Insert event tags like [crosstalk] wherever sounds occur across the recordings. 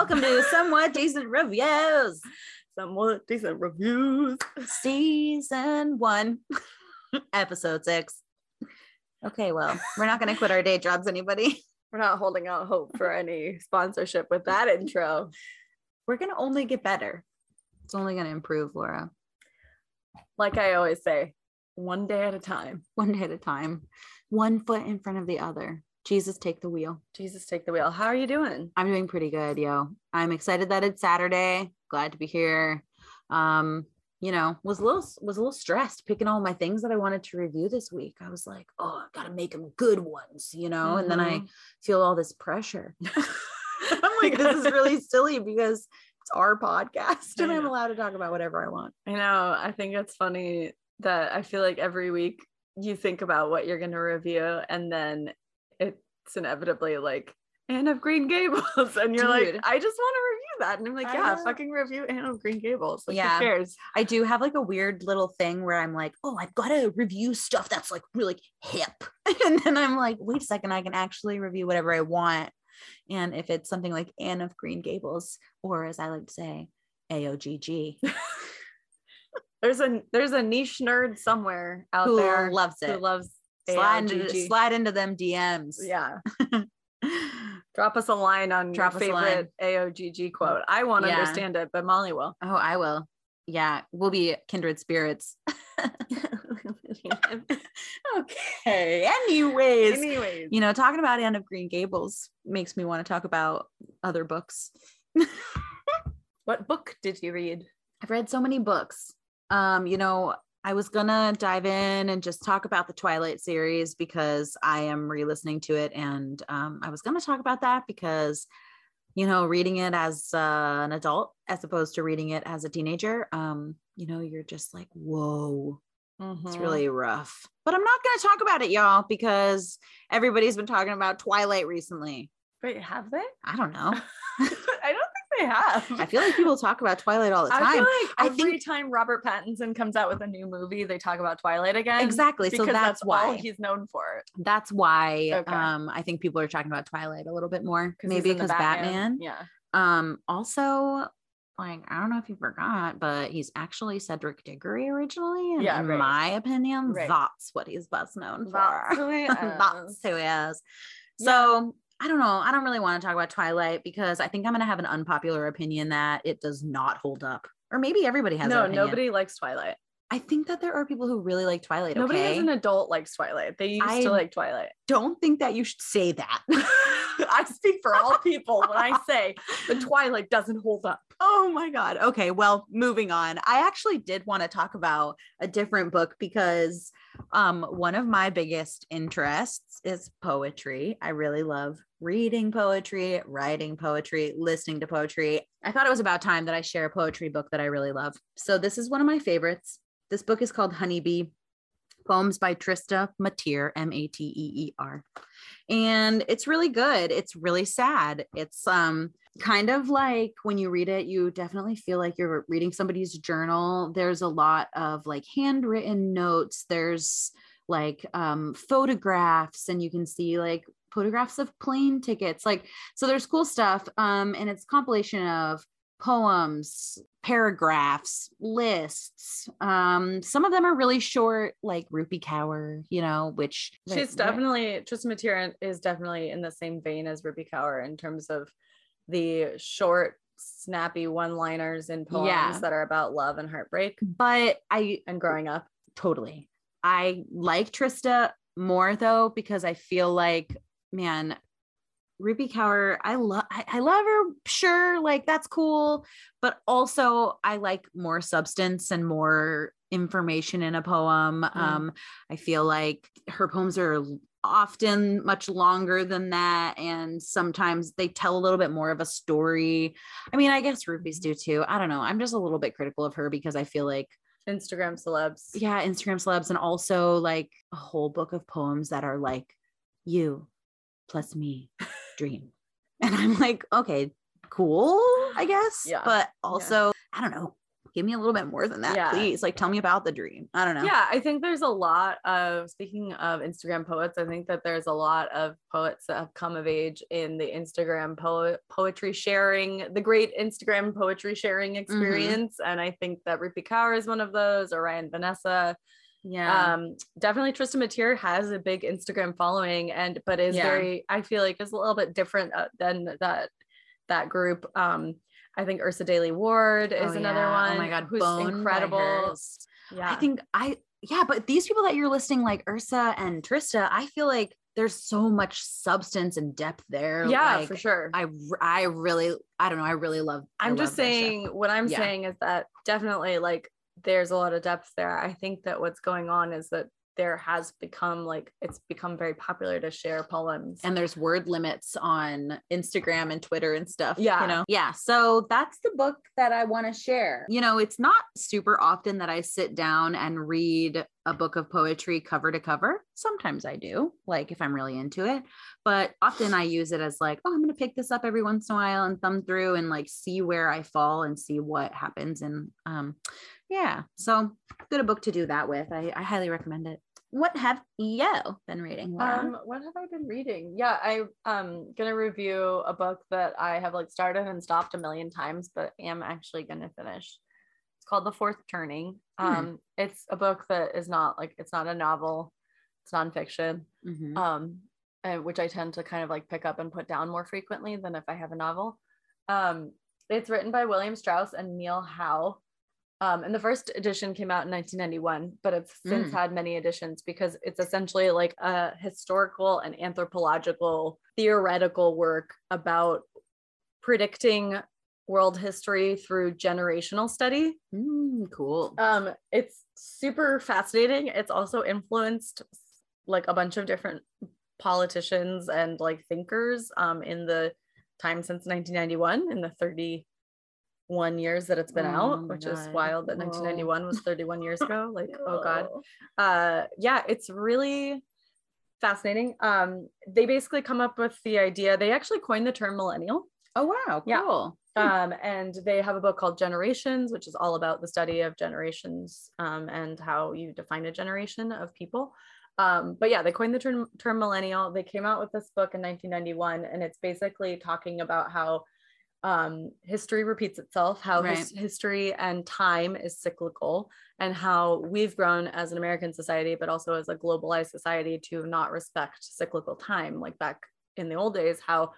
Welcome to Somewhat Decent Reviews, Somewhat decent reviews. Season One, [laughs] Episode Six. Okay, well, we're not going to quit our day jobs, anybody. We're not holding out hope for any sponsorship with that intro. We're going to only get better. It's only going to improve, Laura, Like I always say, one day at a time. one day at a time, one foot in front of the other. Jesus, take the wheel. Jesus, take the wheel. How are you doing? I'm doing pretty good, yo. I'm excited that it's Saturday. Glad to be here. Um, you know, was a little was a little stressed picking all my things that I wanted to review this week. I was like, oh, I gotta make them good ones, you know. And then I feel all this pressure. [laughs] I'm like, this is really [laughs] silly because it's our podcast and I'm allowed to talk about whatever I want. I know. I think it's funny that I feel like every week you think about what you're going to review, and then it's inevitably like Anne of Green Gables, [laughs] and you're like, I just want to review that, and I'm like, yeah, know. fucking review Anne of Green Gables. Like, Yeah. who cares? I do have like a weird little thing where I'm like, oh, I've got to review stuff that's like really hip. [laughs] And then I'm like, wait a second, I can actually review whatever I want. And if it's something like Anne of Green Gables, or as I like to say, AOGG, [laughs] There's a there's a niche nerd somewhere out there who there loves who loves Slide into, slide into them DMs. Yeah. [laughs] Drop us a line on Drop your favorite AOGG quote. I won't Yeah. understand it, but Molly will. Oh, I will. Yeah, we'll be kindred spirits. [laughs] okay. Anyways, Anyways, you know, talking about Anne of Green Gables makes me want to talk about other books. [laughs] what book did you read? I've read so many books. Um, you know, I was gonna dive in and just talk about the Twilight series because I am re-listening to it, and um, I was gonna talk about that because, you know, reading it as uh, an adult as opposed to reading it as a teenager, um, you know, you're just like, whoa, it's Mhm. really rough. But I'm not gonna talk about it, y'all, because everybody's been talking about Twilight recently. Wait, have they? I don't know. [laughs] I don't they have. I feel like people talk about Twilight all the I time. feel like I every think- time Robert Pattinson comes out with a new movie, they talk about Twilight again. Exactly. So Because that's, all why. he's known for. that's why Okay. um I think people are talking about Twilight a little bit more. Maybe because Batman. Yeah. Um also like I don't know if you forgot, but he's actually Cedric Diggory originally. And Yeah, in right. my opinion, Right. that's what he's best known for. That's who he [laughs] that's is. who he is. So I don't know. I don't really want to talk about Twilight because I think I'm gonna have an unpopular opinion that it does not hold up. Or maybe everybody has No, nobody likes Twilight. I think that there are people who really like Twilight. Nobody okay? as an adult likes Twilight. They used I- to like Twilight. don't think that you should say that. [laughs] I speak for all people when I say the Twilight doesn't hold up. Oh my God. Okay. Well, moving on. I actually did want to talk about a different book because um, one of my biggest interests is poetry. I really love reading poetry, writing poetry, listening to poetry. I thought it was about time that I share a poetry book that I really love. So, this is one of my favorites. This book is called Honeybee Poems by Trista Mateer, M A T E E R. And it's really good. It's really sad. It's um kind of like when you read it, you definitely feel like you're reading somebody's journal. There's a lot of like handwritten notes. There's like um photographs and you can see like photographs of plane tickets. Like so there's cool stuff. Um and it's compilation of poems, paragraphs, lists. Um, some of them are really short, like Rupi Kaur, you know, which She's definitely Trista Mateer is definitely in the same vein as Rupi Kaur in terms of the short, snappy one-liners in poems Yeah. that are about love and heartbreak but I and growing up. totally. I like Trista more though because I feel like, man, Rupi Kaur, I love I, I love her, sure, like that's cool, but also I like more substance and more information in a poem. Um, I feel like her poems are often much longer than that, and sometimes they tell a little bit more of a story. I mean, I guess Rupi's do too. I don't know. I'm just a little bit critical of her because I feel like Instagram celebs. yeah instagram celebs and also like a whole book of poems that are like you plus me dream [laughs] and i'm like okay cool i guess Yeah. but also i don't know give me a little bit more than that, Yeah. please. Like, tell me about the dream. I don't know. Yeah, I think there's a lot of speaking of Instagram poets, I think that there's a lot of poets that have come of age in the Instagram po- poetry sharing, the great Instagram poetry sharing mm-hmm. experience. And I think that Rupi Kaur is one of those, or Ryan Vanessa. Yeah. Um, definitely Trista Mateer has a big Instagram following and but is Yeah. very, I feel like is a little bit different uh, than that that group. Um, I think Yrsa Daley-Ward is Oh, another yeah. one. Oh my god, who's Bone incredible. Yeah. I think I yeah, but these people that you're listing, like Yrsa and Trista, I feel like there's so much substance and depth there. yeah, like, for sure. I I really I don't know. I really love. I I'm love just saying what I'm Yeah. saying is that definitely like there's a lot of depth there. I think that what's going on is that there has become like it's become very popular to share poems. and there's word limits on Instagram and Twitter and stuff. Yeah. You know? Yeah. So that's the book that I want to share. You know, it's not super often that I sit down and read a book of poetry cover to cover. Sometimes I do, like if I'm really into it. But often I use it as like, oh, I'm going to pick this up every once in a while and thumb through and like see where I fall and see what happens. And um, yeah. So good a book to do that with. I, I highly recommend it. What have you been reading? Um, what have I been reading? Yeah, I um gonna review a book that I have like started and stopped a million times, but am actually gonna finish. It's called The Fourth Turning. Hmm. Um, it's a book that is not like it's not a novel, it's nonfiction. Mhm. um and which i tend to kind of like pick up and put down more frequently than if i have a novel um it's written by william strauss and neil howe um and the first edition came out in 1991 but it's since Mm. had many editions because it's essentially like a historical and anthropological theoretical work about predicting world history through generational study. Mm, cool. um it's super fascinating. It's also influenced like a bunch of different politicians and like thinkers um in the time since 1991 in the 31 years that it's been Oh out which is wild that Whoa. 1991 was 31 years ago. [laughs] Like oh god. Uh yeah it's really fascinating. Um they basically come up with the idea they actually coined the term millennial. Oh wow, Yeah. cool. Hmm. um, and they have a book called Generations, which is all about the study of generations um, and how you define a generation of people. Um, but yeah, they coined the term, term millennial. They came out with this book in 1991, and it's basically talking about how um, history repeats itself, how his- history and time is cyclical, and how we've grown as an American society, but also as a globalized society, to not respect cyclical time. Like back in the old days, how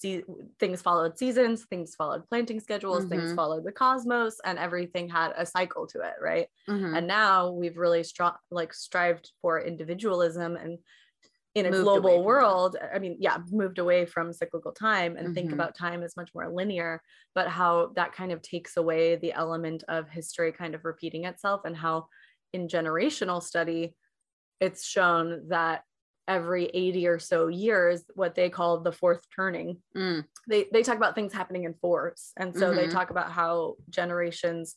see things followed seasons, things followed planting schedules, things Mhm. followed the cosmos, and everything had a cycle to it, right? Mhm. And now we've really stri- like strived for individualism and in a Moved global world, I mean, yeah, moved away from cyclical time and think Mhm. about time as much more linear, but how that kind of takes away the element of history kind of repeating itself and how in generational study, it's shown that every 80 or so years, what they call the fourth turning, Mm, they they talk about things happening in fours and so they Mhm. talk about how generations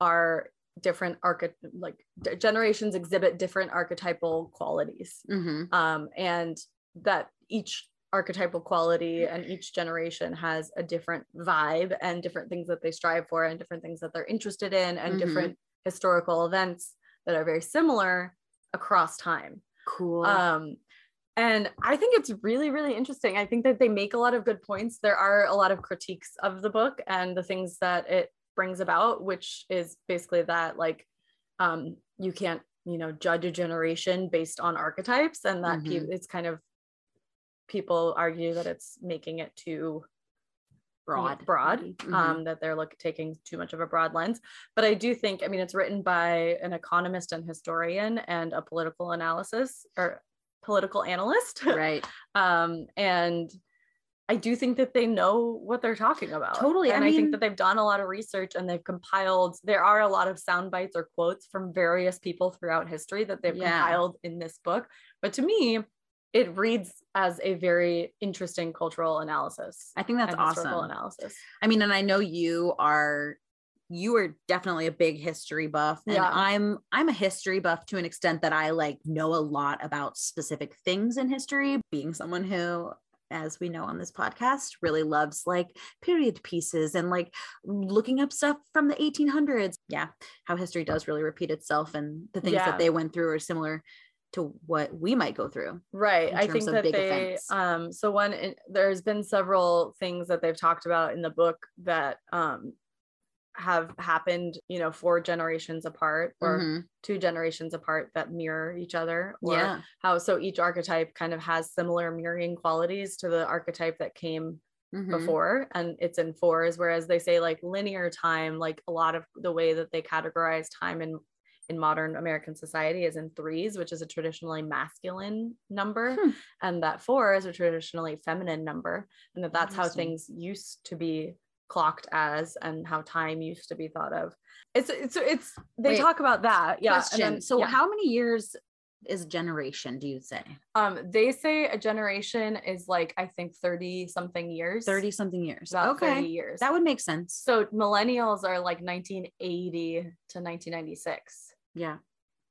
are different archi- like d- generations exhibit different archetypal qualities mhm. um and that each archetypal quality and each generation has a different vibe and different things that they strive for and different things that they're interested in and Mhm. different historical events that are very similar across time Cool. um and i think it's really really interesting i think that they make a lot of good points there are a lot of critiques of the book and the things that it brings about which is basically that like um you can't you know judge a generation based on archetypes and that pe- Mhm. it's kind of people argue that it's making it too broad. broad. Mhm. um that they're look taking too much of a broad lens but i do think i mean it's written by an economist and historian and a political analysis or political analyst right. [laughs] um and i do think that they know what they're talking about Totally, and i, mean- think that they've done a lot of research and they've compiled there are a lot of sound bites or quotes from various people throughout history that they've Yeah. compiled in this book but to me it reads as a very interesting cultural analysis I think that's awesome. analysis I mean, and I know you are you are definitely a big history buff and Yeah. i'm i'm a history buff to an extent that i like know a lot about specific things in history being someone who as we know on this podcast, really loves like period pieces and like looking up stuff from the 1800s. Yeah, how history does really repeat itself and the things Yeah. that they went through are similar to what we might go through. right i think that big they events. um so one in- there's been several things that they've talked about in the book that um have happened you know four generations apart or Mhm. two generations apart that mirror each other or Yeah. how so each archetype kind of has similar mirroring qualities to the archetype that came Mhm. before and it's in fours whereas they say like linear time like a lot of the way that they categorize time in in modern american society is in threes which is a traditionally masculine number Hmm. and that four is a traditionally feminine number and that that's how things used to be clocked as and how time used to be thought of it's it's it's they Wait. talk about that yeah and then- so yeah. how many years is a generation, do you say? um they say a generation is like i think 30 something years 30 something years. about okay. 30 years That would make sense. So millennials are like 1980 to 1996. Yeah.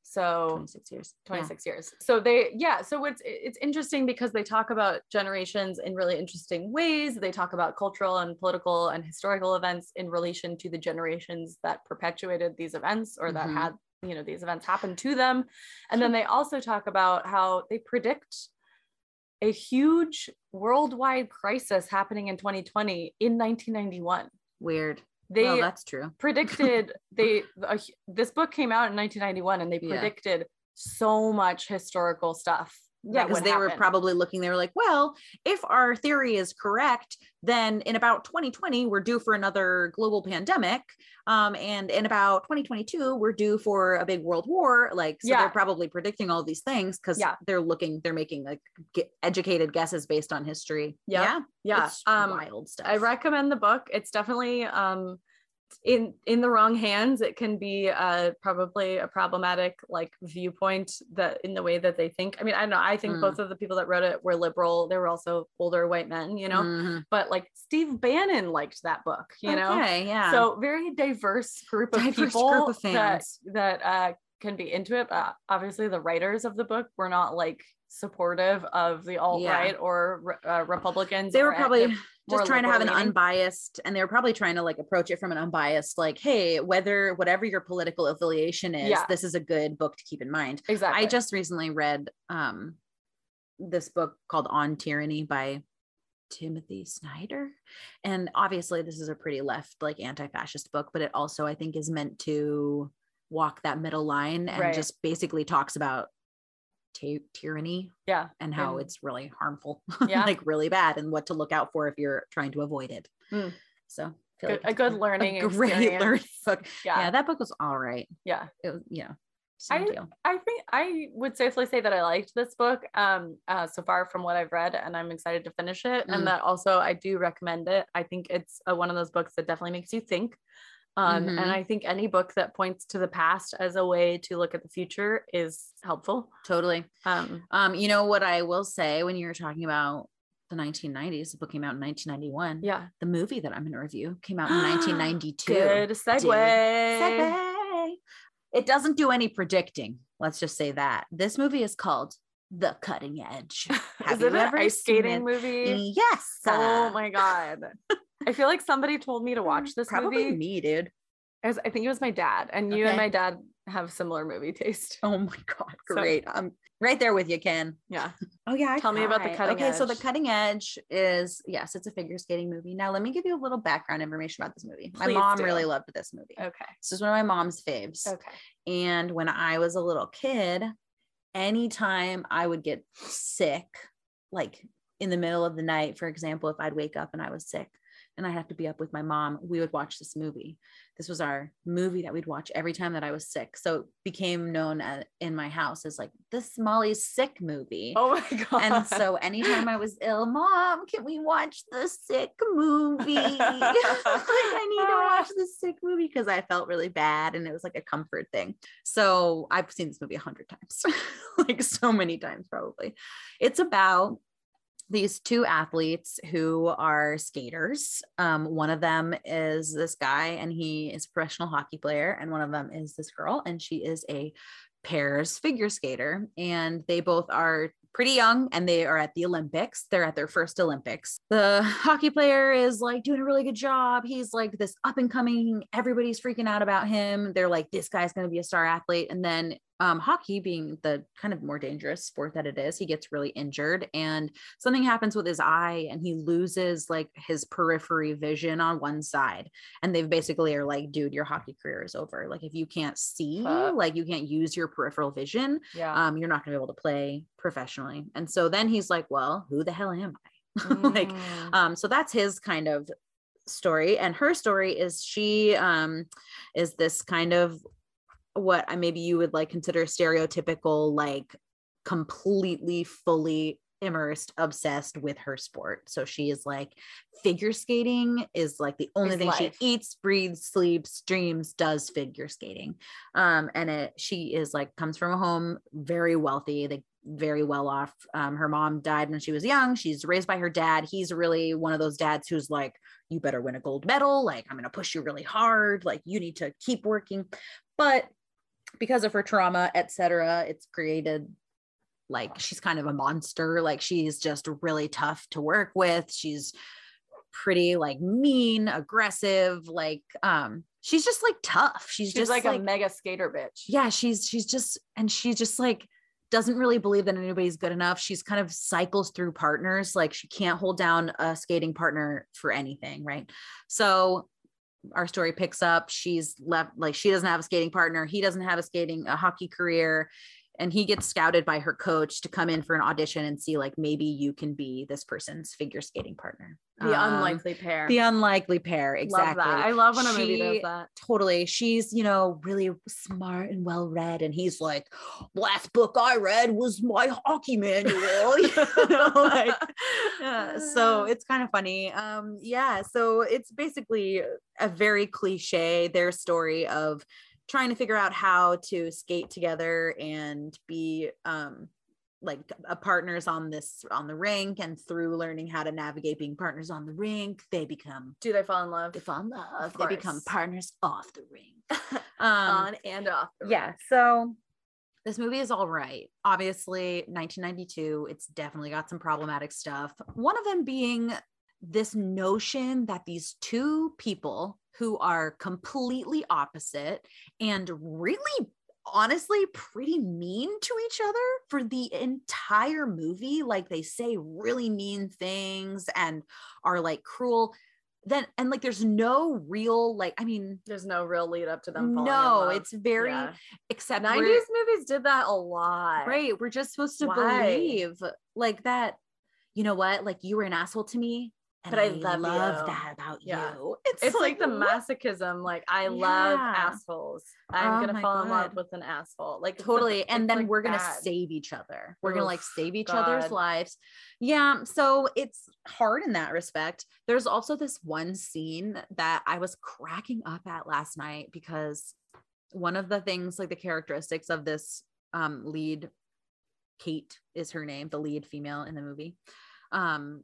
So 26 years. Yeah. 26 years. So they yeah, so it's it's interesting because they talk about generations in really interesting ways. They talk about cultural and political and historical events in relation to the generations that perpetuated these events or that Mhm. had, you know, these events happen to them. And then they also talk about how they predict a huge worldwide crisis happening in 2020 in 1991. Weird. They well, that's true. predicted [laughs] they hu- this book came out in 1991 and they Yeah. predicted so much historical stuff Yeah, because they were probably looking, they were like, well, if our theory is correct, then in about 2020, we're due for another global pandemic. Um, and in about 2022, we're due for a big world war. Like, so Yeah. they're probably predicting all these things because Yeah. they're looking, they're making like educated guesses based on history. Yep. Yeah. yeah It's um wild stuff. i recommend the book it's definitely um in in the wrong hands it can be uh probably a problematic like viewpoint that in the way that they think i mean i don't know i think Mm. both of the people that wrote it were liberal they were also older white men you know Mhm. but like steve bannon liked that book you know yeah. so very diverse group of Diverse people group of that fans. that uh, can be into it. but obviously, the writers of the book were not like supportive of the alt right or uh, Republicans. they were probably just trying to have an unbiased and they were probably trying to like approach it from an unbiased like hey whether whatever your political affiliation is Yeah. this is a good book to keep in mind exactly. i just recently read um this book called on tyranny by timothy snyder and obviously this is a pretty left like anti-fascist book but it also i think is meant to walk that middle line and Right. just basically talks about ty- tyranny yeah, and how it's really harmful, [laughs] Yeah. like really bad, and what to look out for if you're trying to avoid it. Mm. So, good, like a good learning a [laughs] great experience. learning book. Yeah. Yeah, that book was all right. yeah. It was, you know, deal. I think I would safely say that I liked this book um uh, so far from what I've read, and I'm excited to finish it. Mm. And that also I do recommend it. I think it's uh one of those books that definitely makes you think. Um, Mhm. And I think any book that points to the past as a way to look at the future is helpful. Totally. Um, Um, you know what I will say when you were talking about the 1990s, the book came out in 1991. yeah, The movie that I'm going to review came out [gasps] in 1992. good segue. Segue. It doesn't do any predicting. Let's just say that. This movie is called The Cutting Edge. [laughs] Have Is you it an ever ice skating it? movie? Yes. Oh my god. I feel like somebody told me to watch mm, this Probably movie. me, dude. Was- I think it was my dad, and you and my dad have similar movie taste. Oh my god, [laughs] So- great. I'm right there with you, Ken. Yeah. Oh yeah. I Tell me about the cried. Cutting Okay, so the cutting edge is yes, it's a figure skating movie. Now let me give you a little background information about this movie. My mom do. really loved this movie. Okay. This is one of my mom's faves. Okay. And when I was a little kid, anytime I would get sick, like in the middle of the night, for example, if I'd wake up and I was sick and I'd have to be up with my mom, we would watch this movie. This was our movie that we'd watch every time that I was sick. So it became known as, in my house as like this Molly's sick movie. Oh my god. And so anytime I was ill, mom, can we watch the sick movie? [laughs] like I need to watch the sick movie because I felt really bad and it was like a comfort thing. So I've seen this movie a hundred times, [laughs] like so many times probably. It's about these two athletes who are skaters. Um, one of them is this guy, and he is a professional hockey player, and one of them is this girl, and she is a pairs figure skater. And they both are pretty young and they are at the Olympics. They're at their first Olympics. The [laughs] hockey player is like doing a really good job. He's like this up and coming, everybody's freaking out about him. They're like, this guy's going to be a star athlete. And then um, hockey being the kind of more dangerous sport that it is, he gets really injured and something happens with his eye and he loses like his periphery vision on one side. And they've basically are like, dude, your hockey career is over. Like, if you can't see, Fuck. like, you can't use your peripheral vision, Yeah. um, you're not going to be able to play professionally. And so then he's like, well, who the hell am I? [laughs] like, Mm. um, so that's his kind of story. And her story is she um, is this kind of what I maybe you would like consider stereotypical, like completely fully immersed, obsessed with her sport. So she is like figure skating is like the only thing life. she eats, breathes, sleeps, dreams, does figure skating. Um, and it she is like comes from a home very wealthy. They very well off. Um, her mom died when she was young. She's raised by her dad. He's really one of those dads who's like, you better win a gold medal. Like, I'm going to push you really hard. Like, you need to keep working. But because of her trauma, etc., it's created like she's kind of a monster. Like, she's just really tough to work with. She's pretty like mean, aggressive. Like, um, she's just like tough. She's, She's just like, like a mega skater bitch. yeah she's she's just and she just like doesn't really believe that anybody's good enough she's kind of cycles through partners like she can't hold down a skating partner for anything right so our story picks up she's left like she doesn't have a skating partner he doesn't have a skating a hockey career and he gets scouted by her coach to come in for an audition and see like maybe you can be this person's figure skating partner The Um, unlikely pair. the unlikely pair exactly Love that. I love when a movie does that. totally she's you know really smart and well read and he's like last book i read was my hockey manual [laughs] you know like [laughs] yeah, so it's kind of funny um yeah so it's basically a very cliche their story of trying to figure out how to skate together and be um like a partners on this on the rink and through learning how to navigate being partners on the rink they become Do they fall in love? they fall in love they become partners off the rink [laughs] um on and off. the yeah ring. so this movie is all right obviously 1992 it's definitely got some problematic stuff one of them being this notion that these two people who are completely opposite and really honestly pretty mean to each other for the entire movie like they say really mean things and are like cruel then and like there's no real like i mean There's no real lead up to them. falling no it's very Yeah. except 90s movies did that a lot. right we're just supposed to Why? believe like that you know what like you were an asshole to me and But I love you. that about Yeah. you it's, It's like the masochism. Like I love assholes. I'm Oh gonna fall in love with an asshole. Like it's totally and then like, we're gonna bad. save each other we're gonna like save each other's lives yeah so it's hard in that respect there's also this one scene that i was cracking up at last night because one of the things like the characteristics of this um lead kate is her name the lead female in the movie um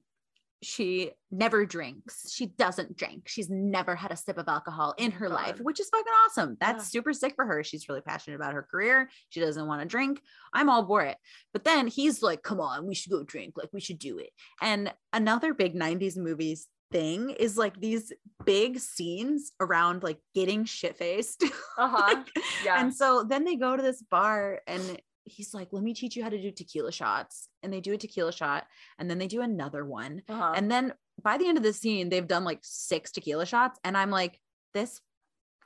she never drinks. She doesn't drink. She's never had a sip of alcohol in her life, which is fucking awesome. That's Yeah. super sick for her. She's really passionate about her career. She doesn't want to drink. I'm all for it. But then he's like, come on, we should go drink. Like, we should do it. And another big 90s movies thing is like these big scenes around like getting shit faced. [laughs] Uh-huh. Yeah. And so then they go to this bar and he's like, let me teach you how to do tequila shots. And they do a tequila shot and then they do another one. Uh-huh. And then by the end of the scene, they've done like six tequila shots. And I'm like, this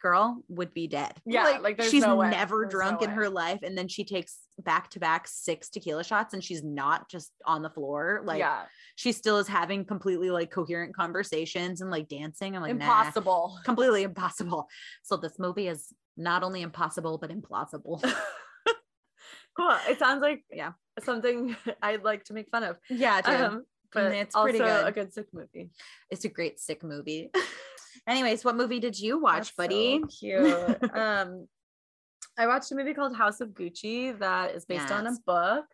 girl would be dead. Yeah, like, there's she's no never There's drunk no in way. her life. And then she takes back to back six tequila shots and she's not just on the floor. Like yeah. she still is having completely like coherent conversations and like dancing. I'm like, nah, Impossible. completely impossible. So this movie is not only impossible, but implausible. [laughs] Cool. It sounds like Yeah. something [laughs] I'd like to make fun of. yeah. Um, but it's it's also pretty good. a good sick movie. it's a great sick movie. [laughs] Anyways, what movie did you watch, That's buddy? so cute. [laughs] um, I watched a movie called House of Gucci that is based on a book.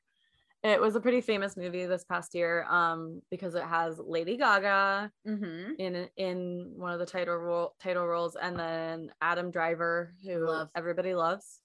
It was a pretty famous movie this past year um, because it has Lady Gaga mm-hmm. in in one of the title role title roles, and then Adam Driver, who Love. everybody loves.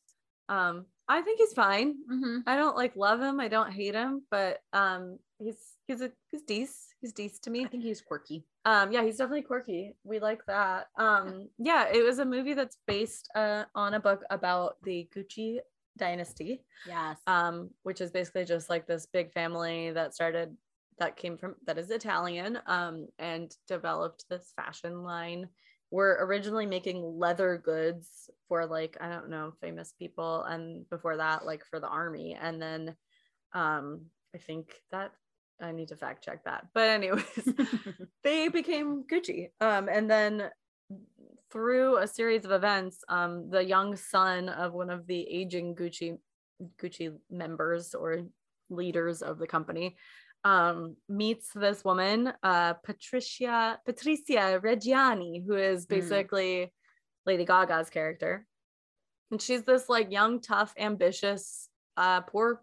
Um, I think he's fine. Mm-hmm. I don't like love him. I don't hate him, but um, he's he's a he's decent. He's decent to me. I think he's quirky. Um, yeah, he's definitely quirky. We like that. Um, yeah, it was a movie that's based uh on a book about the Gucci dynasty. Yes. um, which is basically just like this big family that started that came from that is Italian um, and developed this fashion line. We were originally making leather goods for like I don't know famous people, and before that like for the army, and then um, I think that I need to fact check that. But anyways, [laughs] [laughs] they became Gucci. Um, and then through a series of events, um, the young son of one of the aging Gucci Gucci members or leaders of the company um, meets this woman, uh, Patricia Patricia Reggiani, who is Mm. basically Lady Gaga's character, and she's this like young, tough, ambitious, uh, poor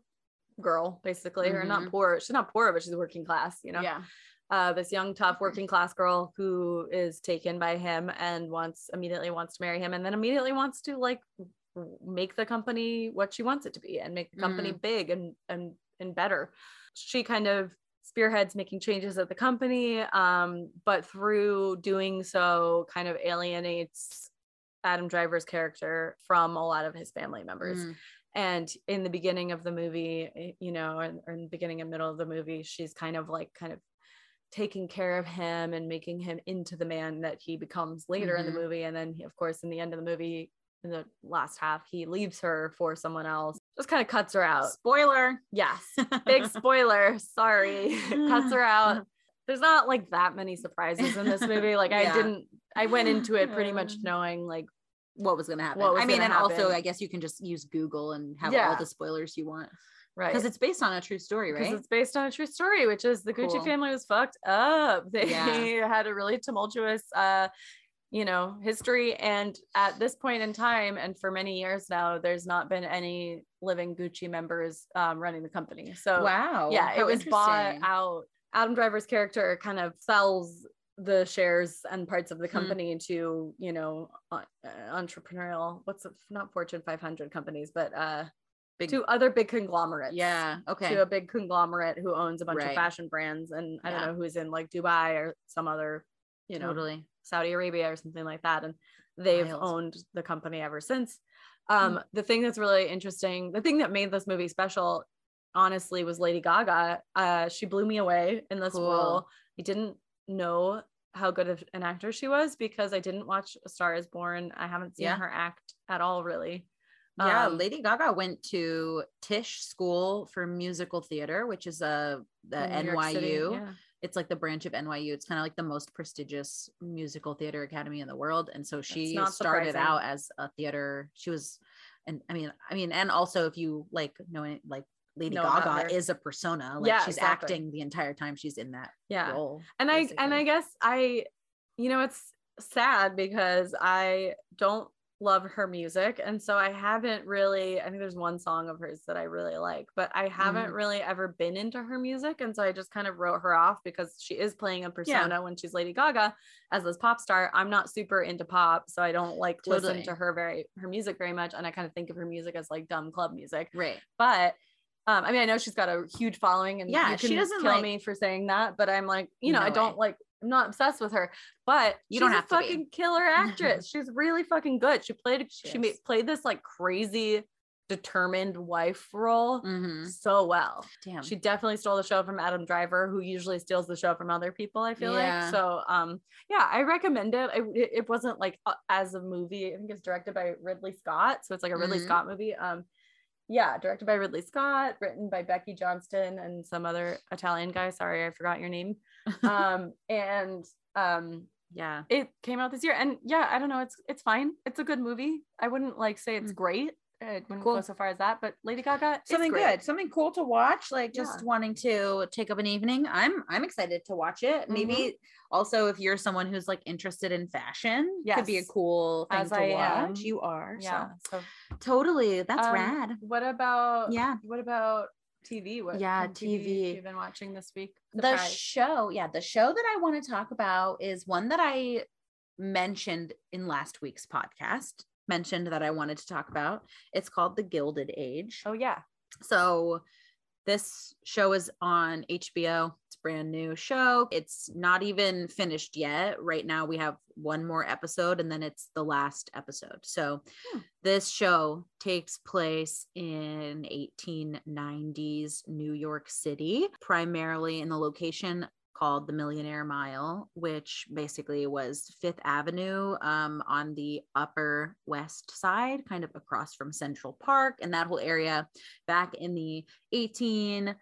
girl, basically, or not Mhm. poor. She's not poor, but she's working class, you know Yeah. uh, this young, tough, working class girl who is taken by him and wants immediately wants to marry him, and then immediately wants to like make the company what she wants it to be and make the company big and and and better. She kind of spearheads making changes at the company, um, but through doing so, kind of alienates Adam Driver's character from a lot of his family members Mm. and in the beginning of the movie you know and or in the beginning and middle of the movie she's kind of like kind of taking care of him and making him into the man that he becomes later in Mhm. the movie and then he- of course in the end of the movie in the last half he leaves her for someone else just kind of cuts her out Spoiler. yes big [laughs] spoiler sorry [laughs] cuts her out there's not like that many surprises in this movie like i didn't i went into it pretty much [laughs] knowing like what was gonna happen. What was I mean, and also. I guess you can just use Google and have Yeah. all the spoilers you want right because it's based on a true story, because right? it's based on a true story, which is the Gucci Cool. family was fucked up. They Yeah. had a really tumultuous, uh, you know, history, and at this point in time, and for many years now, there's not been any living Gucci members um, running the company. So wow. yeah, it was bought out. Adam Driver's character kind of sells the shares and parts of the Hmm. company to you know uh, entrepreneurial what's it not fortune 500 companies but uh Big- to other big conglomerates Yeah. Okay. to a big conglomerate who owns a bunch of fashion brands and I don't know who's in like Dubai or some other, you know, totally. Saudi Arabia or something like that. And they've Wild. owned the company ever since. Um, the thing that's really interesting, the thing that made this movie special, honestly, was Lady Gaga. Uh, she blew me away in this Cool. role. I didn't know how good of an actor she was because I didn't watch A Star is Born. I haven't seen Yeah. her act at all, really. Yeah, Um, Lady Gaga went to Tisch School for Musical Theater, which is a the in City, NYU. yeah. It's like the branch of NYU. It's kind of like the most prestigious musical theater academy in the world. And so she started surprising. out as a theater. She was, and I mean, I mean, and also if you like knowing like Lady Gaga is a persona. Like Yeah, she's exactly. acting the entire time she's in that Yeah. role. and i and i guess i you know it's sad because i don't love her music and so i haven't really i think there's one song of hers that i really like but i haven't Mhm. really ever been into her music and so i just kind of wrote her off because she is playing a persona when she's lady gaga as this pop star i'm not super into pop so i don't like listen to her very her music very much and i kind of think of her music as like dumb club music Right. but um, I mean, I know she's got a huge following, and Yeah, you she can doesn't, kill like- me for saying that, but I'm like, you know, I don't way. like, I'm not obsessed with her, but You don't she's a have be. fucking killer [laughs] actress. she's really fucking good. She played, She she, played this like crazy, determined wife role Mhm. so well. Damn. She definitely stole the show from Adam Driver, who usually steals the show from other people. I feel Yeah. like so. Um, yeah, I recommend it. I, it. it wasn't like uh, as a movie. I think it's directed by Ridley Scott, so it's like a Ridley Mhm. Scott movie. Um, yeah, directed by Ridley Scott, written by Becky Johnston and some other Italian guy. Sorry, I forgot your name. [laughs] Um, and um, yeah. it came out this year, and yeah, I don't know. It's it's fine. It's a good movie. I wouldn't like say it's Mm. great. I wouldn't Cool. go so far as that, but Lady Gaga, something good something cool to watch like just Yeah. wanting to take up an evening i'm i'm excited to watch it maybe Mm-hmm. also if you're someone who's like interested in fashion could be a cool thing As to I watch am. you are Yeah. So, so totally that's um, rad What about yeah What about TV? What Yeah, of TV. you've been watching this week? the show yeah the show that i want to talk about is one that i mentioned in last week's podcast mentioned that I wanted to talk about. It's called The Gilded Age. Oh yeah. So this show is on HBO. It's a brand new show. It's not even finished yet. Right now we have one more episode and then it's the last episode. So Hmm. this show takes place in 1890s New York City, primarily in the location called the Millionaire Mile, which basically was Fifth Avenue um, on the upper west side, kind of across from Central Park and that whole area back in the 18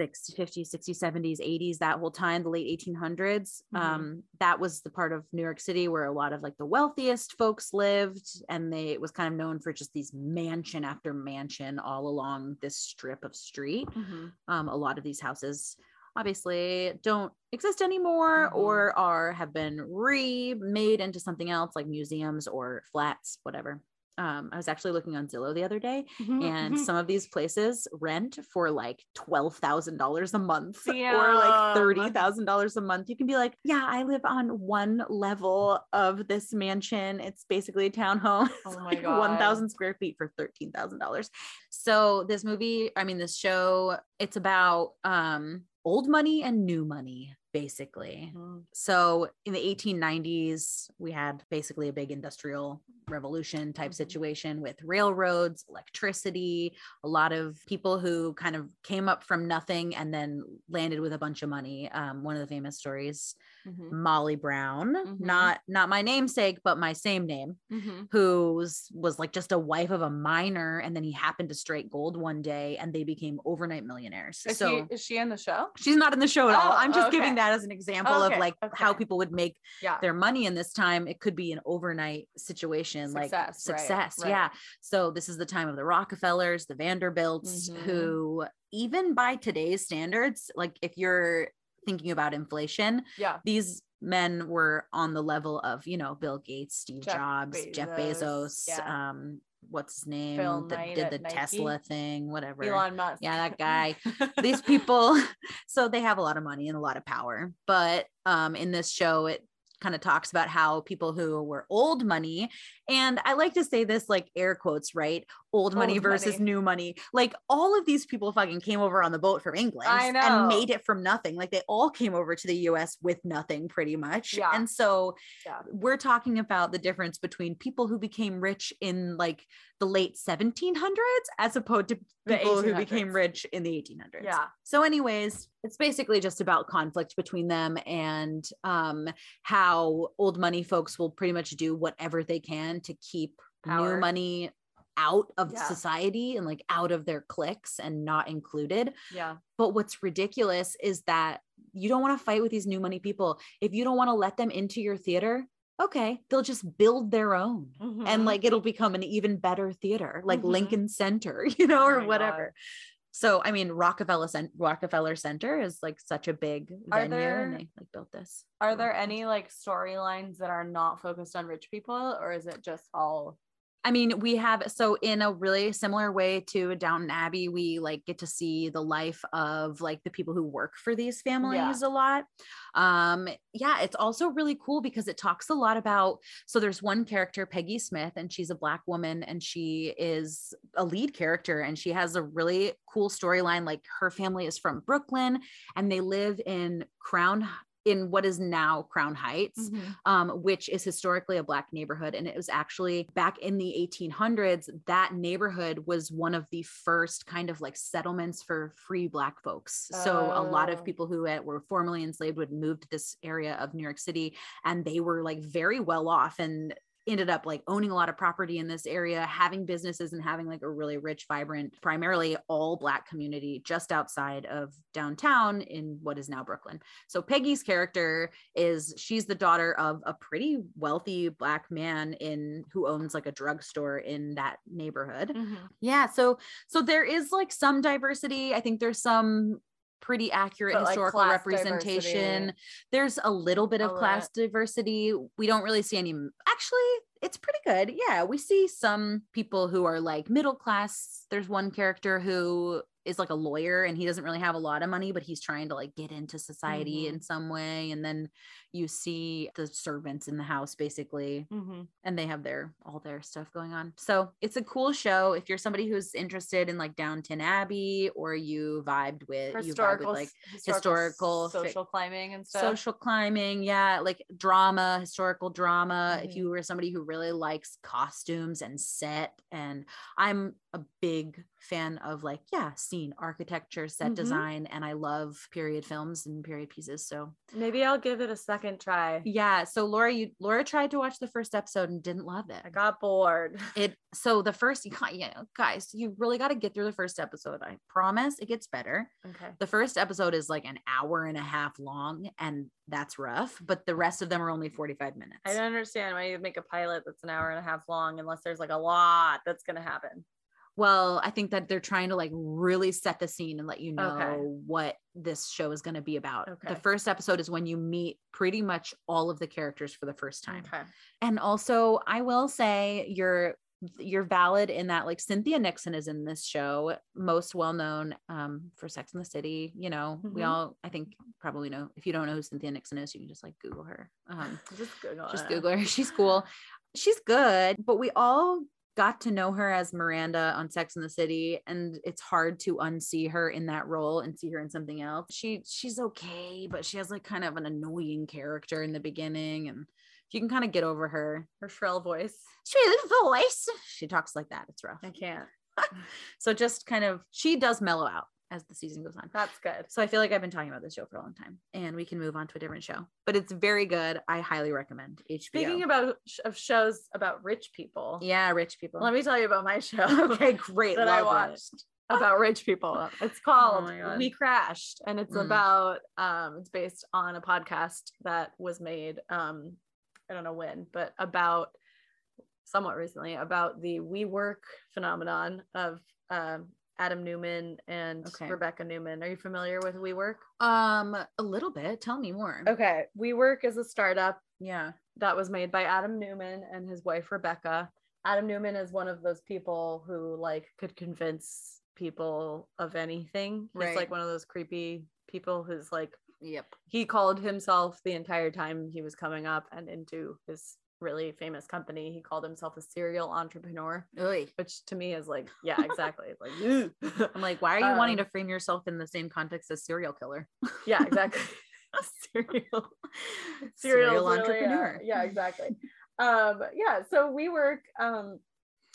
60s 50s 60s 70s 80s that whole time the late 1800s Mhm. um that was the part of new york city where a lot of like the wealthiest folks lived and they it was kind of known for just these mansion after mansion all along this strip of street Mhm. um, a lot of these houses obviously don't exist anymore Mhm. or are have been remade into something else like museums or flats whatever um, i was actually looking on zillow the other day and Mhm. some of these places rent for like $12,000 a month or like $30,000 a month. You can be like, yeah, I live on one level of this mansion. It's basically a townhome. [laughs] Oh my like God. 1,000 square feet for $13,000. So this movie, I mean, this show, it's about um, old money and new money, basically. Mhm. So in the 1890s, we had basically a big industrial revolution type Mhm. situation with railroads, electricity, a lot of people who kind of came up from nothing and then landed with a bunch of money. Um, one of the famous stories, Mhm. Molly Brown, Mhm. not not my namesake, but my same name, Mhm. who was, was like just a wife of a miner, and then he happened to strike gold one day, and they became overnight millionaires. Is, so is she in the show? she's not in the show at all. Oh, I'm just okay. giving that as an example of Okay, like how people would make Yeah. their money in this time. It could be an overnight situation, like Success, right, success. right. Yeah. So this is the time of the Rockefellers, the Vanderbilts, Mhm. who even by today's standards, like if you're thinking about inflation, Yeah. these men were on the level of, you know, Bill Gates, Steve Jeff Jobs, Jeff Bezos, Bezos, yeah. um, what's his name? Phil that did the Nike. Tesla thing, whatever Elon Musk. Yeah, that [laughs] guy. these [laughs] people [laughs] so they have a lot of money and a lot of power but um in this show it kind of talks about how people who were old money and i like to say this like air quotes right old money Old versus money. new money like all of these people fucking came over on the boat from england and made it from nothing like they all came over to the us with nothing pretty much Yeah. and so Yeah. we're talking about the difference between people who became rich in like the late 1700s as opposed to people who became rich in the 1800s Yeah. so, anyways, it's basically just about conflict between them and um, how old money folks will pretty much do whatever they can to keep Power. new money out of Yeah. society and like out of their cliques and not included. Yeah. But what's ridiculous is that you don't want to fight with these new money people. If you don't want to let them into your theater, okay, they'll just build their own Mhm. and like it'll become an even better theater like Mhm. lincoln center [laughs] you know Oh or whatever so i mean rockefeller Cen- rockefeller center is like such a big Are venue there- and they like built this Are there any like storylines that are not focused on rich people, or is it just all? I mean, we have so in a really similar way to Downton Abbey, we like get to see the life of like the people who work for these families a lot. Um, yeah, it's also really cool because it talks a lot about so there's one character, Peggy Smith, and she's a black woman and she is a lead character and she has a really cool storyline. Like her family is from Brooklyn and they live in Crown in what is now Crown Heights um, which is historically a black neighborhood. And it was actually back in the 1800s, that neighborhood was one of the first kind of like settlements for free black folks. So a lot Oh. of people who had, were formerly enslaved would move to this area of New York City and they were like very well off and ended up like owning a lot of property in this area having businesses and having like a really rich vibrant primarily all black community just outside of downtown in what is now brooklyn so Peggy's character is she's the daughter of a pretty wealthy black man in who owns like a drugstore in that neighborhood. Mhm. Yeah, so so there is like some diversity. I think there's some pretty accurate But, historical class representation. diversity. There's a little bit of class diversity. We don't really see any actually it's pretty good. Yeah, we see some people who are like middle class. There's one character who is like a lawyer and he doesn't really have a lot of money, but he's trying to like get into society Mhm. in some way. And then you see the servants in the house basically Mhm. and they have their all their stuff going on. So it's a cool show if you're somebody who's interested in like Downton Abbey or you vibed with you vibe historical, with like historical fic- social climbing and stuff. social climbing, yeah, like drama, historical drama. If Mhm. you were somebody who really likes costumes and set and I'm a big fan of like yeah, scene architecture, set Mhm. design and I love period films and period pieces. So Maybe I'll give it a second try. yeah, so Laura you Laura tried to watch the first episode and didn't love it I got bored. [laughs] it so the first you can't yeah guys you really got to get through the first episode i promise it gets better Okay. the first episode is like an hour and a half long and that's rough but the rest of them are only 45 minutes I don't understand why you make a pilot that's an hour and a half long unless there's like a lot that's gonna happen. Well i think that they're trying to like really set the scene and let you know Okay. what this show is going to be about Okay. the first episode is when you meet pretty much all of the characters for the first time Okay. And also, I will say you're you're valid in that like Cynthia Nixon is in this show, most well known um, for Sex in the City. You know, we Mhm. all I think probably know. If you don't know who Cynthia Nixon is, you can just like Google her. Um, Just Google. just. Google her. She's cool. She's good, but we all got to know her as Miranda on Sex in the City, and it's hard to unsee her in that role and see her in something else. She she's okay, but she has like kind of an annoying character in the beginning, and if you can kind of get over her Her shrill voice. sweet voice, she talks like that. It's rough. I can't. [laughs] So just kind of she does mellow out as the season goes on. That's good. So I feel like I've been talking about this show for a long time, and we can move on to a different show. But it's very good. I highly recommend HBO. Speaking about of shows about rich people, yeah, rich people. let me tell you about my show. [laughs] okay, great. that I love it. watched about rich people. It's called God. WeCrashed, and it's Mm. about um, it's based on a podcast that was made. Um, I don't know when, but about somewhat recently about the WeWork phenomenon of um, Adam Neumann and Okay. Rebecca Neumann. Are you familiar with WeWork? Um, a little bit. Tell me more. Okay, WeWork is a startup Yeah. that was made by Adam Neumann and his wife Rebecca. Adam Neumann is one of those people who like could convince people of anything. He's Right. like one of those creepy people who's like Yep. he called himself the entire time he was coming up and into his really famous company. He called himself a serial entrepreneur, Oy. which to me is like, [laughs] yeah, exactly. like. I'm like, why are you wanting Um, to frame yourself in the same context as serial killer? yeah, [laughs] exactly. serial serial uh, entrepreneur. yeah, exactly. um, yeah. So WeWork um,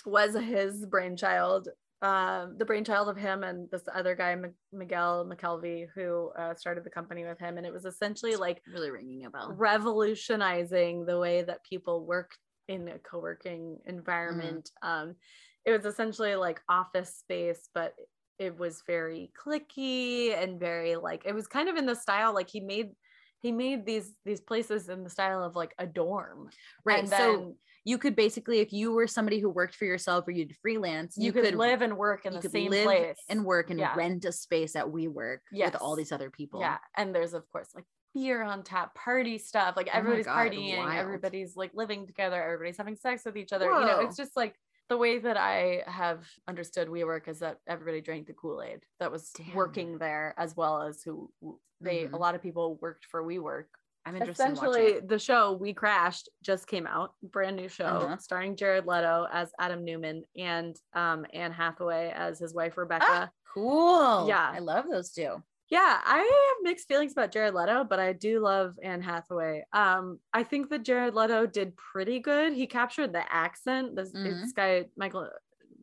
was his brainchild, um, the brainchild of him and this other guy, M- Miguel McKelvey, who uh, started the company with him, and it was essentially like really ringing a bell. revolutionizing the way that people work in a co-working environment. Um, it was essentially like office space, but it was very cliquey and very like it was kind of in the style like he made he made these these places in the style of like a dorm. Right. And so then you could basically, if you were somebody who worked for yourself or you'd freelance, you, could, live and work in you the could same live place and work and Yeah. rent a space at WeWork Yes. with all these other people. Yeah, and there's of course like beer on tap, party stuff. Like Oh everybody's God, partying, wild. everybody's like living together, everybody's having sex with each other. You know, it's just like the way that I have understood WeWork is that everybody drank the Kool Aid that was Damn. working there, as well as who they Mhm. a lot of people worked for WeWork. I'm interested in Essentially, it. the show WeCrashed just came out, brand new show Uh-huh. starring Jared Leto as Adam Neumann and um, Anne Hathaway as his wife Rebecca. Ah, Cool. Yeah. I love those two. Yeah, I have mixed feelings about Jared Leto, but I do love Anne Hathaway. Um, I think that Jared Leto did pretty good. He captured the accent. This, Mhm. this guy, Michael,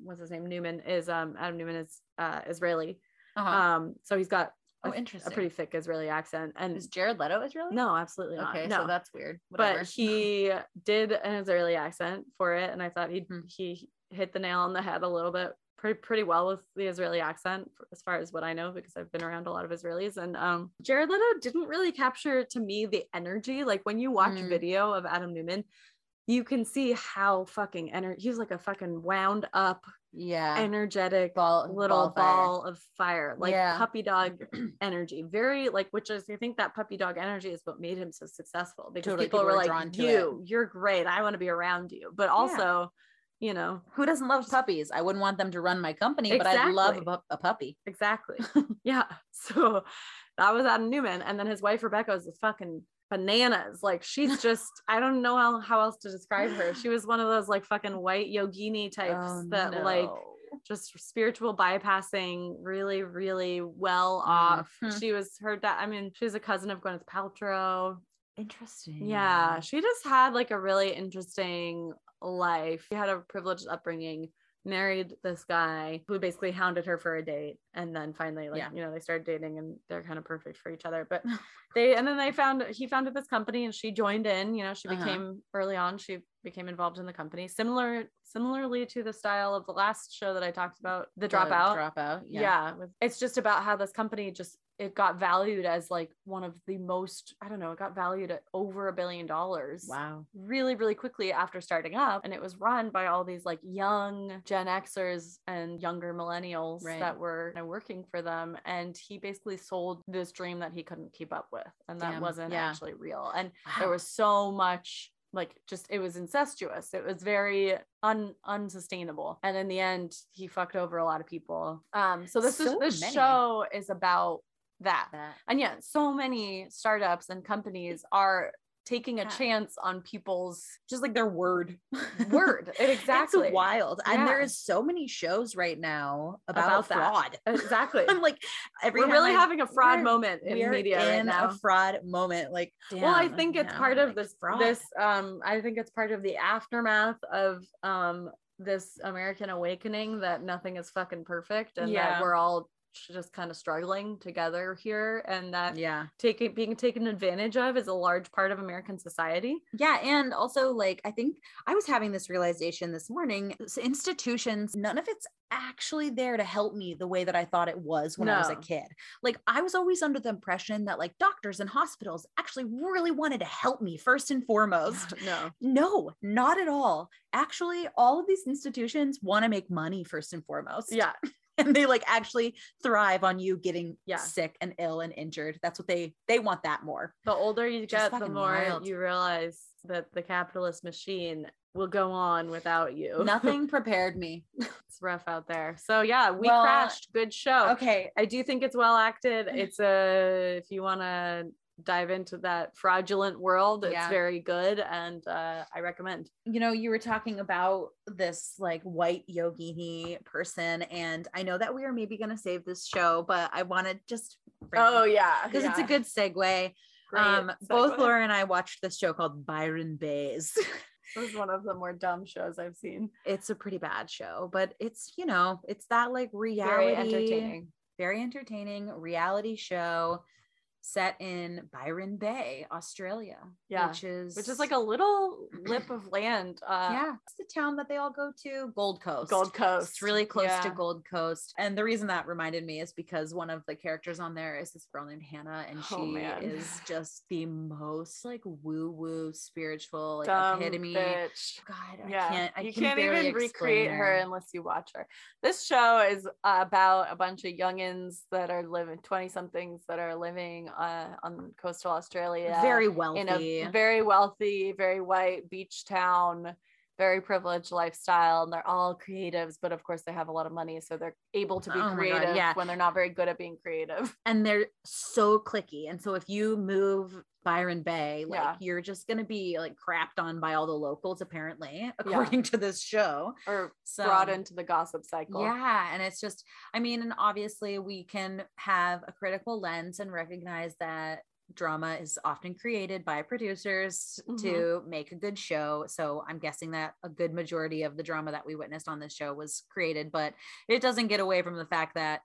what's his name? Neumann is um Adam Neumann is uh Israeli. Uh-huh. Um, so he's got a, oh, a interesting. pretty thick Israeli accent. And Is Jared Leto Israeli? no, absolutely not. Okay, no, so that's weird. Whatever. but he did an Israeli accent for it, and I thought he Hmm. he hit the nail on the head a little bit, pretty pretty well with the Israeli accent, as far as what I know, because I've been around a lot of Israelis. And um, Jared Leto didn't really capture to me the energy. Like when you watch Mm. video of Adam Neumann, you can see how fucking ener- he's like a fucking wound up, yeah. energetic ball little ball ball of fire, like Yeah. puppy dog [clears throat] energy. Very like, which is I think that puppy dog energy is what made him so successful because Totally, people, people were like, drawn to "You, you're great. I want to be around you." But also, you know, Who doesn't love puppies? I wouldn't want them to run my company, but I'd love a, a puppy. exactly. [laughs] yeah. [laughs] So that was Adam Neumann. And then his wife, Rebecca, was a fucking bananas. Like she's [laughs] just, I don't know how, how else to describe her. She was one of those like fucking white yogini types Oh, that like just spiritual bypassing, really, really well off. Mhm. She was her dad. I mean, she's a cousin of Gwyneth Paltrow. interesting. Yeah, she just had like a really interesting life. She had a privileged upbringing, married this guy who basically hounded her for a date. And then finally, like, Yeah. you know, they started dating and they're kind of perfect for each other. But [laughs] they, and then they found, he founded this company and she joined in, you know, she Uh-huh. became early on, she became involved in the company. Similar, similarly to the style of the last show that I talked about, The Dropout Dropout. yeah, Yeah. with- it's just about how this company just it got valued as like one of the most i don't know it got valued at over a billion dollars Wow. really really quickly after starting up and it was run by all these like young gen xers and younger millennials Right. that were working for them and he basically sold this dream that he couldn't keep up with and that Damn, wasn't yeah. actually real and there was so much like just it was incestuous it was very un unsustainable and in the end he fucked over a lot of people um so this is So this many. show is about that that. and yet so many startups and companies are taking a Yeah. chance on people's Just like their word. word [laughs] exactly It's wild. And there is so many shows right now about, About fraud. [laughs] exactly I'm like every we're really I- having a fraud we're- moment in media right in now a fraud moment. Like, well i think it's now, part of like, this fraud. this um i think it's part of the aftermath of um this american awakening that nothing is fucking perfect and Yeah. that we're all just kind of struggling together here and that yeah. taking being taken advantage of is a large part of american society Yeah. And also, like, I think I was having this realization this morning institutions, none of it's actually there to help me the way that I thought it was when I was a kid. Like, I was always under the impression that, like, doctors and hospitals actually really wanted to help me first and foremost. [laughs] no No, not at all. Actually, all of these institutions want to make money first and foremost. yeah And they like actually thrive on you getting Yeah. sick and ill and injured. That's what they they want that more. the older you Just get the more wild. you realize that the capitalist machine will go on without you Nothing [laughs] prepared me. it's rough out there so yeah we Well, crashed good show Okay. I do think it's well acted. Mm. It's a if you want to dive into that fraudulent world, it's Yeah. very good, and uh, I recommend. You know, you were talking about this like white yogini person, and I know that we are maybe gonna save this show, but I want to just oh yeah, because it's a good segue. um both Laura and I watched this show called Byron Baes. [laughs] This is one of the more dumb shows I've seen. it's a pretty bad show, but it's you know, it's that like Very reality entertaining. very entertaining reality show set in Byron Bay, Australia. Yeah, Which is Which is like a little lip of land. Uh, yeah, it's the town that they all go to, Gold Coast. Gold Coast. It's really close to Gold Coast. And the reason that reminded me is because one of the characters on there is this girl named Hannah, and she Oh, man. is just the most like woo woo spiritual like Dumb epitome. bitch. God, I yeah, can't. I you can can't even recreate her. unless you watch her. This show is about a bunch of youngins that are living, twenty somethings that are living uh, on coastal Australia, Very in wealthy. a very wealthy, very white beach town, very privileged lifestyle, and they're all creatives. But of course, they have a lot of money, so they're able to be Oh my God, creative yeah. when they're not very good at being creative. [laughs] and they're so cliquey. And so if you move Byron Bay, like Yeah. you're just gonna be like crapped on by all the locals, apparently, [laughs] according to this show. Or So brought into the gossip cycle. Yeah, and it's just, I mean, and obviously we can have a critical lens and recognize that drama is often created by producers mm-hmm. to make a good show. So I'm guessing that a good majority of the drama that we witnessed on this show was created, but it doesn't get away from the fact that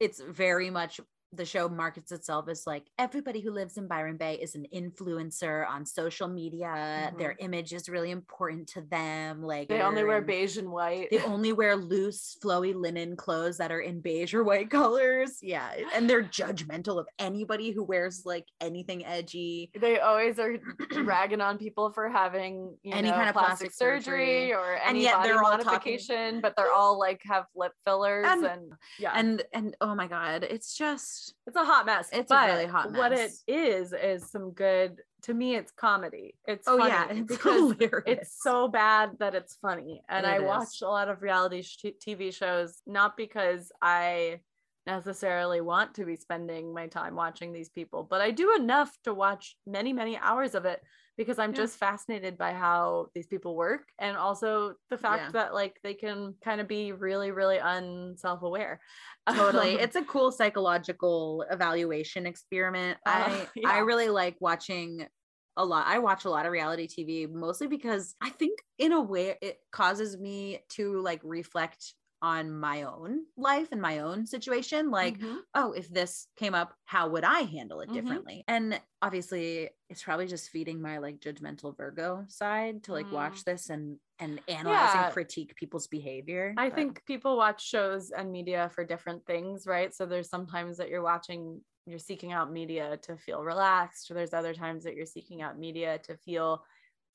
it's very much the show markets itself as like everybody who lives in Byron Bay is an influencer on social media. Their mm-hmm. image is really important to them. Like They only wear beige and white. they only wear loose, flowy linen clothes that are in beige or white [laughs] colors. Yeah. And they're judgmental of anybody who wears like anything edgy. they always are [clears throat] ragging on people for having you Any know, kind of plastic, plastic surgery, surgery. or And any yet body they're all talking- modification, but they're all like have lip fillers and, And- yeah, And and oh my god, it's just it's a hot mess. it's a really hot mess. What it is is is some good to me it's comedy. It's Oh funny yeah, it's because hilarious. it's so bad that it's funny. And It I is. watch a lot of reality sh- TV shows not because I necessarily want to be spending my time watching these people, but I do enough to watch many, many hours of it because I'm Yeah. just fascinated by how these people work and also the fact Yeah. that like they can kind of be really, really unself-aware. [laughs] totally Um, it's a cool psychological evaluation experiment Uh, i [laughs] yeah. i really like watching a lot i watch a lot of reality tv mostly because i think in a way it causes me to like reflect on my own life and my own situation like mhm. oh if this came up how would i handle it Mhm. differently and obviously it's probably just feeding my like judgmental virgo side to like Mm. watch this and and analyze Yeah. and critique people's behavior I but- think people watch shows and media for different things, right? So there's sometimes that you're watching, you're seeking out media to feel relaxed. There's other times that you're seeking out media to feel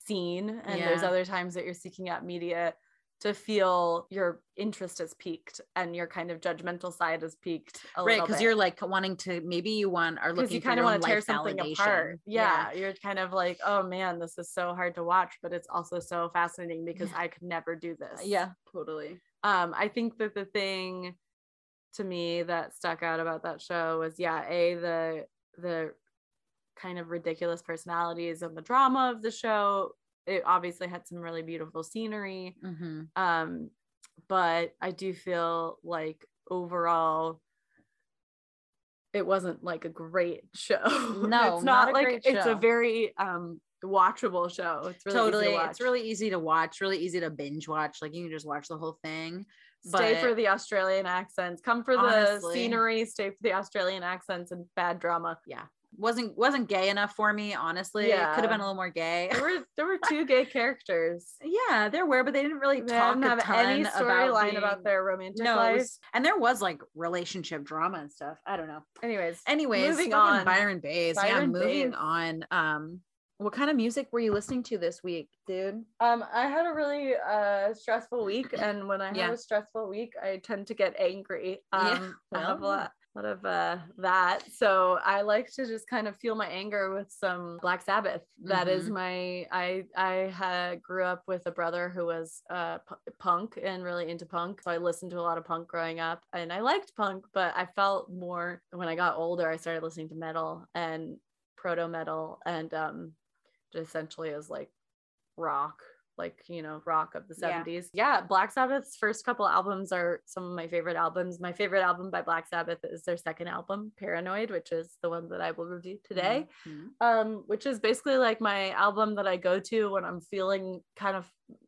seen. And there's other times that you're seeking out media to feel your interest is piqued and your kind of judgmental side is piqued a right because you're like wanting to maybe you want are because looking you kind of want to tear something validation. apart. Yeah, you're kind of like, oh man, this is so hard to watch, but it's also so fascinating because I could never do this. yeah totally um i think that the thing to me that stuck out about that show was yeah a the the kind of ridiculous personalities and the drama of the show it obviously had some really beautiful scenery hmm um but i do feel like overall it wasn't like a great [laughs] show. No, it's not not, like it's show. a very um watchable show. It's really easy to totally watch. it's really easy to watch really easy to binge watch. Like you can just watch the whole thing stay but- for the Australian accents, come for the scenery, stay for the Australian accents and bad drama. yeah wasn't wasn't gay enough for me honestly it could have been a little more gay There were there were [laughs] two gay characters. yeah there were but they didn't really They talk didn't have any storyline being- about their romantic no life. was- and there was like relationship drama and stuff i don't know Anyways, anyways Moving on. byron baes yeah moving Baes. on um what kind of music were you listening to this week dude um, I had a really uh stressful week, and when I Yeah. have a stressful week, I tend to get angry. Yeah, Um, I have a [laughs] lot, lot of uh that, so I like to just kind of feel my anger with some Black Sabbath. That is Mhm. my I I had grew up with a brother who was uh p- punk and really into punk, so I listened to a lot of punk growing up, and I liked punk, but I felt more when I got older. I started listening to metal and proto metal, and um, just essentially is like rock like you know rock of the 70s yeah. black sabbath's first couple albums are some of my favorite albums my favorite album by black sabbath is their second album paranoid which is the one that i will review today Mhm. um which is basically like my album that i go to when i'm feeling kind of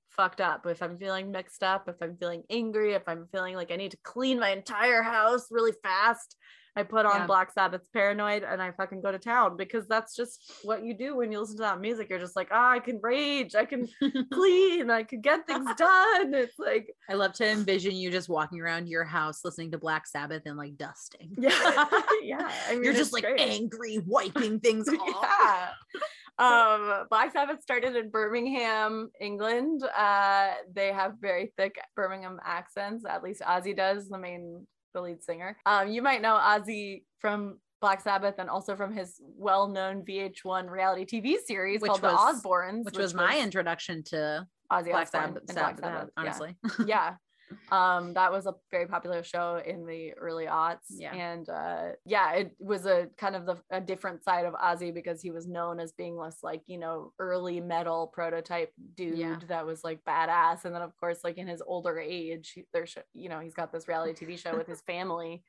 fucked up if i'm feeling mixed up if i'm feeling angry if i'm feeling like i need to clean my entire house really fast i put on Yeah. black sabbath's paranoid and i fucking go to town because that's just what you do when you listen to that music you're just like ah i can rage i can [laughs] clean i can get things [laughs] done it's like I love to envision you just walking around your house listening to Black Sabbath and like dusting. [laughs] yeah yeah I mean, You're just like great. angry, wiping things off. yeah. Um, Black Sabbath started in Birmingham, England. Uh, they have very thick Birmingham accents. At least Ozzy does, the main, the lead singer. Um, you might know Ozzy from Black Sabbath and also from his well-known VH1 reality TV series Which called was- The Osbournes, Which, was my introduction to Ozzy Black Osbourne Sabbath, Black Sabbath, Sabbath, yeah. honestly. [laughs] yeah um that was a very popular show in the early aughts Yeah. and uh yeah it was a kind of the a different side of ozzy because he was known as being less like you know early metal prototype dude Yeah. that was like badass and then of course like in his older age he- there's you know he's got this reality tv show with his family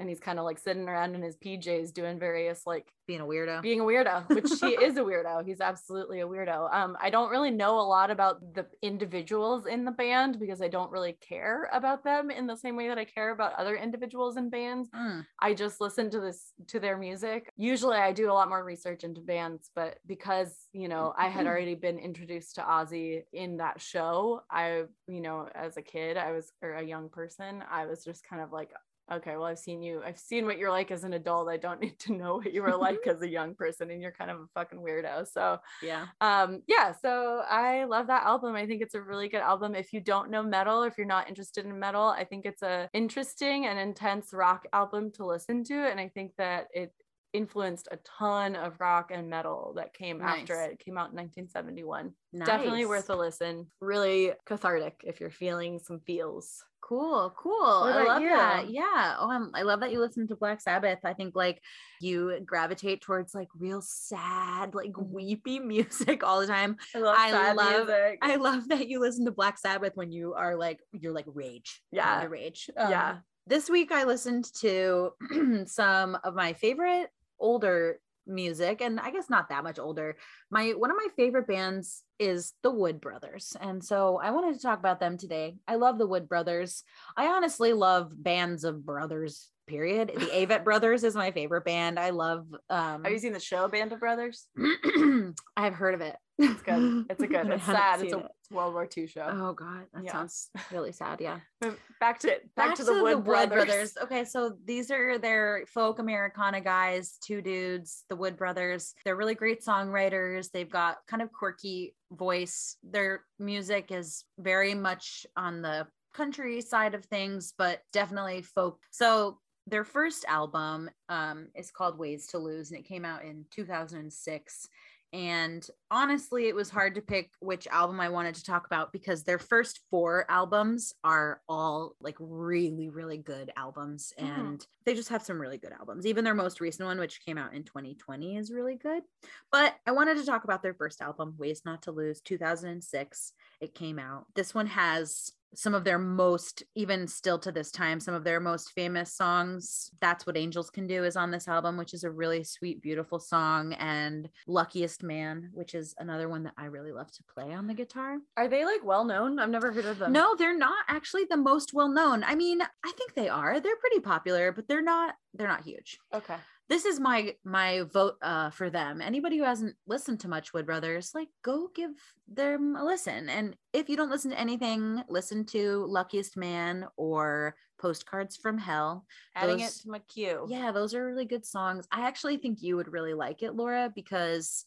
and he's kind of like sitting around in his pjs doing various like Being a weirdo. being a weirdo, which he is a weirdo. He's absolutely a weirdo. Um, I don't really know a lot about the individuals in the band because I don't really care about them in the same way that I care about other individuals in bands. Mm, I just listen to this to their music. Usually I do a lot more research into bands, but because, you know, I had [laughs] already been introduced to Ozzy in that show, I, you know, as a kid, I was or a young person, I was just kind of like okay, well, I've seen you, I've seen what you're like as an adult. I don't [laughs] need to know what you were like [laughs] as a young person, and you're kind of a fucking weirdo. So, yeah. um, yeah, so I love that album. I think it's a really good album. If you don't know metal, if you're not interested in metal, I think it's a interesting and intense rock album to listen to. And I think that it influenced a ton of rock and metal that came after it. It came out in 1971. Nice. Definitely worth a listen. Really cathartic if you're feeling some feels. Cool, cool. I about love that. Yeah. Oh, I'm, I love that you listen to Black Sabbath. I think like you gravitate towards like real sad, like Mhm. weepy [laughs] music all the time. I love I love- I love that you listen to Black Sabbath when you are like you're like rage. Yeah. into rage. Um, yeah. This week I listened to [clears throat] some of my favorite older music and I guess not that much older. My one of my favorite bands is the Wood Brothers. And so I wanted to talk about them today. I love the Wood Brothers. I honestly love bands of brothers. Period. The [laughs] Avett Brothers is my favorite band. I love um Have you seen the show Band of Brothers? [clears throat] I've heard of it. It's good. It's a good. [laughs] It's sad. It's a, it. World War II show. Oh god, that Yeah. sounds really sad. Yeah. [laughs] Back to back, to, the Wood, brothers. Okay, so these are their folk Americana guys, two dudes, the Wood Brothers. They're really great songwriters. They've got kind of quirky voice. Their music is very much on the country side of things, but definitely folk. So their first album um, is called Ways to Lose, and it came out in 2006. And honestly, it was hard to pick which album I wanted to talk about because their first four albums are all like really, really good albums. Mhm. And they just have some really good albums. Even their most recent one, which came out in 2020, is really good. But I wanted to talk about their first album, Ways Not to Lose, 2006. It came out. This one has some of their most, even still to this time, some of their most famous songs. That's What Angels Can Do is on this album, which is a really sweet, beautiful song. And Luckiest Man, which is another one that I really love to play on the guitar. Are they like well known? I've never heard of them. No, they're not actually the most well known. I mean, I think they are. They're pretty popular, but they're not they're not huge. Okay. This is my my vote uh for them. Anybody who hasn't listened to much Wood Brothers, like go give them a listen. And if you don't listen to anything, listen to Luckiest Man or Postcards from Hell. Adding Those- it to my queue. Yeah, those are really good songs. I actually think you would really like it, Laura, because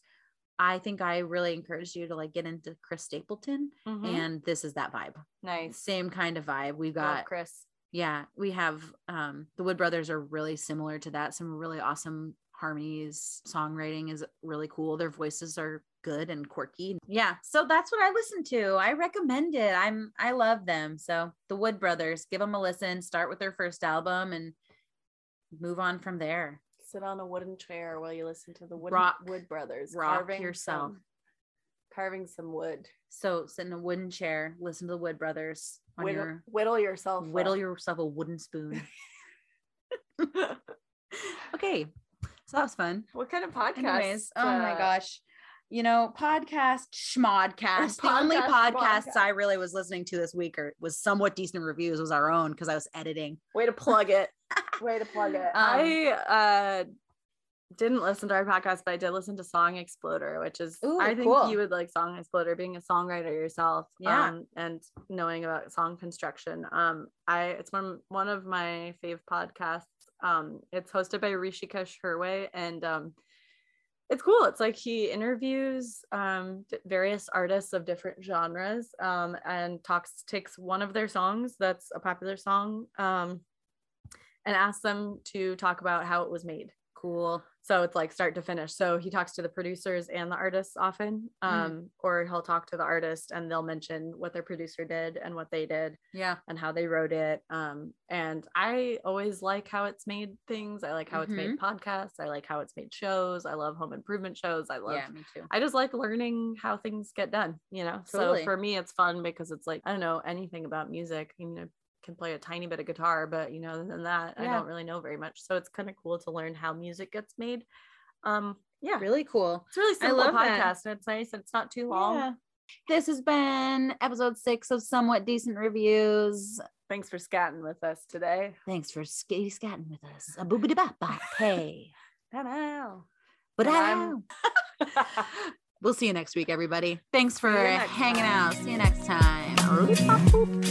I think I really encouraged you to like get into Chris Stapleton, Mhm. and this is that vibe. nice. Same kind of vibe. We've Love got Chris. Yeah, we have um the Wood Brothers are really similar to that. Some really awesome harmonies. Songwriting is really cool. Their voices are good and quirky. Yeah, so that's what I listen to. I recommend it. I'm I love them. So the Wood Brothers, give them a listen. Start with their first album and move on from there. Sit on a wooden chair while you listen to the Wood, Rock- Wood Brothers rock yourself. Carving some wood. So sit in a wooden chair, listen to the Wood Brothers on Whittle, your whittle yourself. whittle up. yourself a wooden spoon. [laughs] [laughs] okay, so that was fun. What kind of podcast? Anyways, oh my uh, gosh. You know, podcast, schmodcast. The only podcasts schmodcast. I really was listening to this week or was somewhat decent reviews was our own because I was editing. Way to plug it. [laughs] Way to plug it. Um, I uh didn't listen to our podcast, but I did listen to Song Exploder, which is Ooh, I think cool. you would like Song Exploder, being a songwriter yourself, Yeah. um, and knowing about song construction. Um, I it's one one of my fave podcasts. Um, it's hosted by Hrishikesh Hirway, and um, it's cool. It's like he interviews um, various artists of different genres um, and talks takes one of their songs that's a popular song um, and asks them to talk about how it was made. Cool. So it's like start to finish. So he talks to the producers and the artists often, um, or he'll talk to the artist and they'll mention what their producer did and what they did Yeah. and how they wrote it. Um, and I always like how it's made things. I like how it's made podcasts. I like how it's made shows. I love home improvement shows. I love Yeah, me too. I just like learning how things get done, you know. Totally. So for me, it's fun because it's like I don't know anything about music. You know, can play a tiny bit of guitar, but you know, other than that, I don't really know very much. So it's kind of cool to learn how music gets made. Um, yeah, Really cool. it's a really I simple love that. podcast, and it's nice. And it's not too long. Yeah. This has been episode six of Somewhat Decent Reviews. Thanks for scatting with us today. Thanks for skitty scatting with us. A boobity bop bop. [laughs] Hey. Ta-da. And [laughs] We'll see you next week, everybody. Thanks for hanging time. out. See you next time.